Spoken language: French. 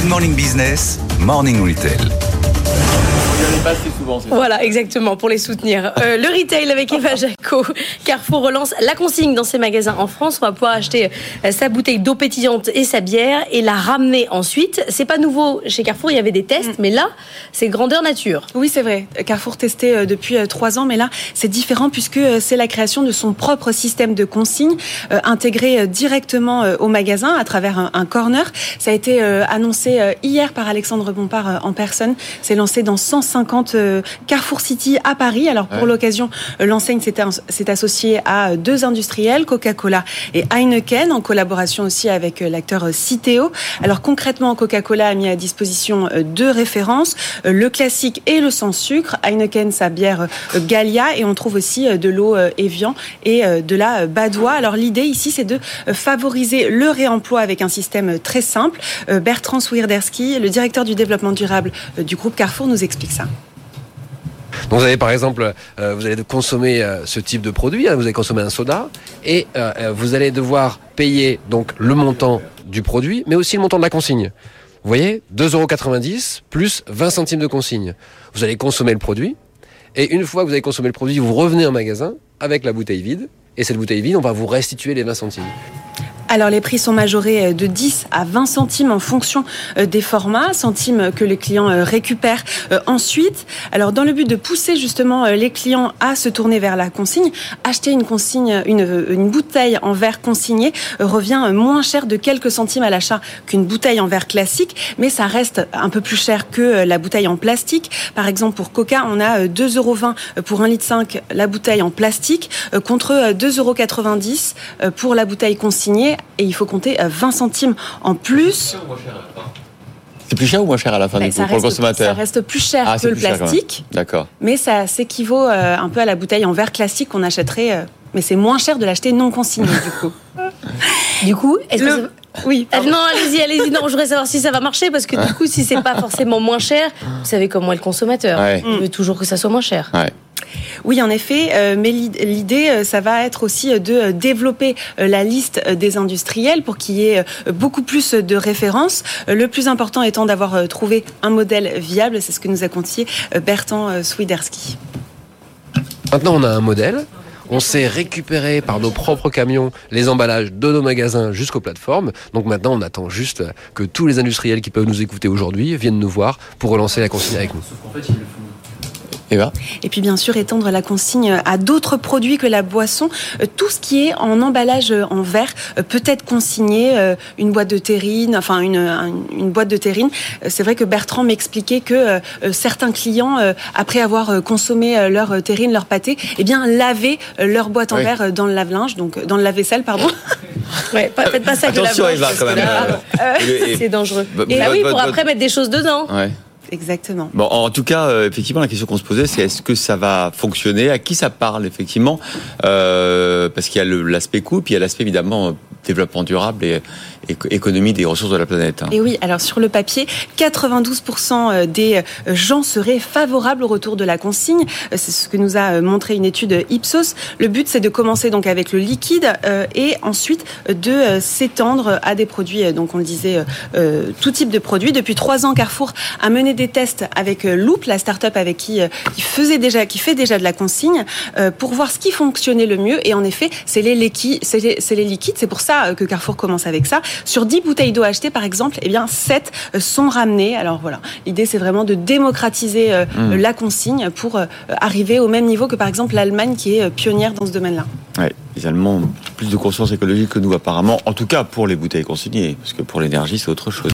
Good Morning Business, Morning Retail. Voilà, exactement, pour les soutenir. Euh, le retail avec Eva Jaco. Carrefour relance la consigne dans ses magasins en France. On va pouvoir acheter euh, sa bouteille d'eau pétillante et sa bière et la ramener ensuite. C'est pas nouveau chez Carrefour, il y avait des tests, mm. mais là, c'est grandeur nature. Oui, c'est vrai. Carrefour testé euh, depuis trois ans, mais là, c'est différent puisque c'est la création de son propre système de consigne intégré directement au magasin à travers un corner. Ça a été annoncé hier par Alexandre Bompard en personne. C'est lancé dans 105 50 euh, Carrefour City à Paris. Alors pour l'occasion, euh, l'enseigne s'est associée à euh, deux industriels, Coca-Cola et Heineken, en collaboration aussi avec l'acteur Citeo. Alors concrètement, Coca-Cola a mis à disposition deux références, le classique et le sans sucre. Heineken, sa bière Gallia, et on trouve aussi de l'eau Evian et de la Badois. Alors l'idée ici, c'est de favoriser le réemploi avec un système très simple. Bertrand Swierderski, le directeur du développement durable du groupe Carrefour, nous explique ça. Vous avez par exemple, euh, vous allez consommer euh, ce type de produit, hein, vous allez consommer un soda, et euh, vous allez devoir payer donc le montant du produit, mais aussi le montant de la consigne. Vous voyez, 2,90€ plus 20 centimes de consigne. Vous allez consommer le produit, et une fois que vous avez consommé le produit, vous revenez en magasin avec la bouteille vide, et cette bouteille vide, on va vous restituer les 20 centimes. Alors les prix sont majorés euh, de 10 à 20 centimes en fonction euh, des formats, centimes que les clients euh, récupèrent ensuite. Alors dans le but de pousser justement les clients à se tourner vers la consigne, acheter une consigne, une, bouteille en verre consigné euh, revient moins cher de quelques centimes à l'achat qu'une bouteille en verre classique, mais ça reste un peu plus cher que la bouteille en plastique. Par exemple pour Coca, on a euh, 2,20 euros pour 1,5 litre la bouteille en plastique contre euh, 2,90 euros pour la bouteille consignée et il faut compter euh, 20 centimes en plus. C'est plus cher ou moins cher à la fin Ben, du coup pour le reste, ça consommateur reste plus cher Ah, que le plastique, D'accord. mais ça s'équivaut euh, un peu à la bouteille en verre classique qu'on achèterait. euh, mais c'est moins cher de l'acheter non consigné du coup. Du coup, est-ce que Le- Oui. Ah, non, allez-y, allez-y. Non, je voudrais savoir si ça va marcher parce que du coup, si c'est pas forcément moins cher, vous savez comment est le consommateur. Ouais. Il veut toujours que ça soit moins cher. Ouais. Oui, en effet, euh, mais l'id- l'idée, euh, ça va être aussi euh, de développer la liste des industriels pour qu'il y ait beaucoup plus de références. Le plus important étant d'avoir trouvé un modèle viable, c'est ce que nous a confié Bertrand Swiderski. Maintenant, on a un modèle. On sait récupérer par nos propres camions les emballages de nos magasins jusqu'aux plateformes. Donc maintenant, on attend juste que tous les industriels qui peuvent nous écouter aujourd'hui viennent nous voir pour relancer la consigne avec nous. Eva Et puis bien sûr étendre la consigne à d'autres produits que la boisson. Euh, Tout ce qui est en emballage euh, en verre euh, peut être consigné. Une boîte de terrine, enfin une, un- une boîte de terrine. C'est vrai que Bertrand m'expliquait que certains clients, après avoir consommé leur terrine, leur pâté, eh bien lavaient leur boîte en Oui. verre dans le lave-linge, donc dans le lave-vaisselle, pardon. Ouais, pas- faites pas ça avec le Attention Eva quand même. euh, C'est dangereux. Votre- Et bah oui, pour après mettre des choses dedans. Ouais. Exactement. Bon, en tout cas, euh, effectivement, la question qu'on se posait, c'est est-ce que ça va fonctionner? À qui ça parle, effectivement? Euh, Parce qu'il y a l'aspect coût, puis il y a l'aspect, évidemment, développement durable et, économie des ressources de la planète. hein. Et oui, alors sur le papier, 92% des euh, gens seraient favorables au retour de la consigne. Euh, C'est ce que nous a euh, montré une étude Ipsos. Le but, c'est de commencer donc avec le liquide euh, et ensuite euh, de euh, s'étendre à des produits, euh, donc on le disait, euh, euh, tout type de produits. Depuis trois ans, Carrefour a mené des tests avec euh, Loop, la start-up avec qui, euh, qui faisait déjà, qui fait déjà de la consigne, euh, pour voir ce qui fonctionnait le mieux. Et en effet, c'est les liquides. C'est pour ça euh, que Carrefour commence avec ça. Sur 10 bouteilles d'eau achetées, par exemple, eh bien 7 euh, sont ramenées. Alors voilà, l'idée c'est vraiment de démocratiser euh, Mmh. la consigne pour arriver au même niveau que par exemple l'Allemagne qui est pionnière dans ce domaine-là. Ouais, les Allemands ont plus de conscience écologique que nous, apparemment. En tout cas, pour les bouteilles consignées, parce que pour l'énergie, c'est autre chose.